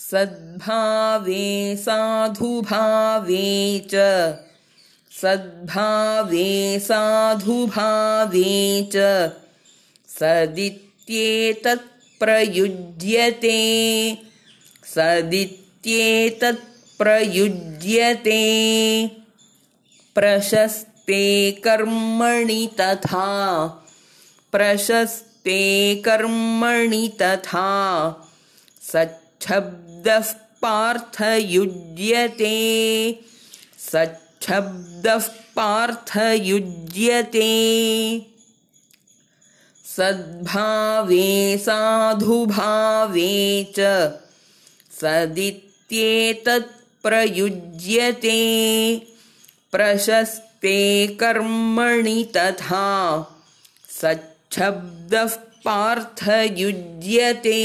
सद्भावे साधुभावे च। सद्भावे साधुभावे च। सदित्येतत्प्रयुज्यते। सदित्येतत्प्रयुज्यते। प्रशस्ते कर्मणि तथा। प्रशस्ते कर्मणि तथा सच्छब्दः पार्थयुज्यते सच्छब्दः पार्थयुज्यते सद्भावे साधुभावे च सदित्येतत्प्रयुज्यते प्रशस्ते कर्मणि तथा सच्छब्दः पार्थयुज्यते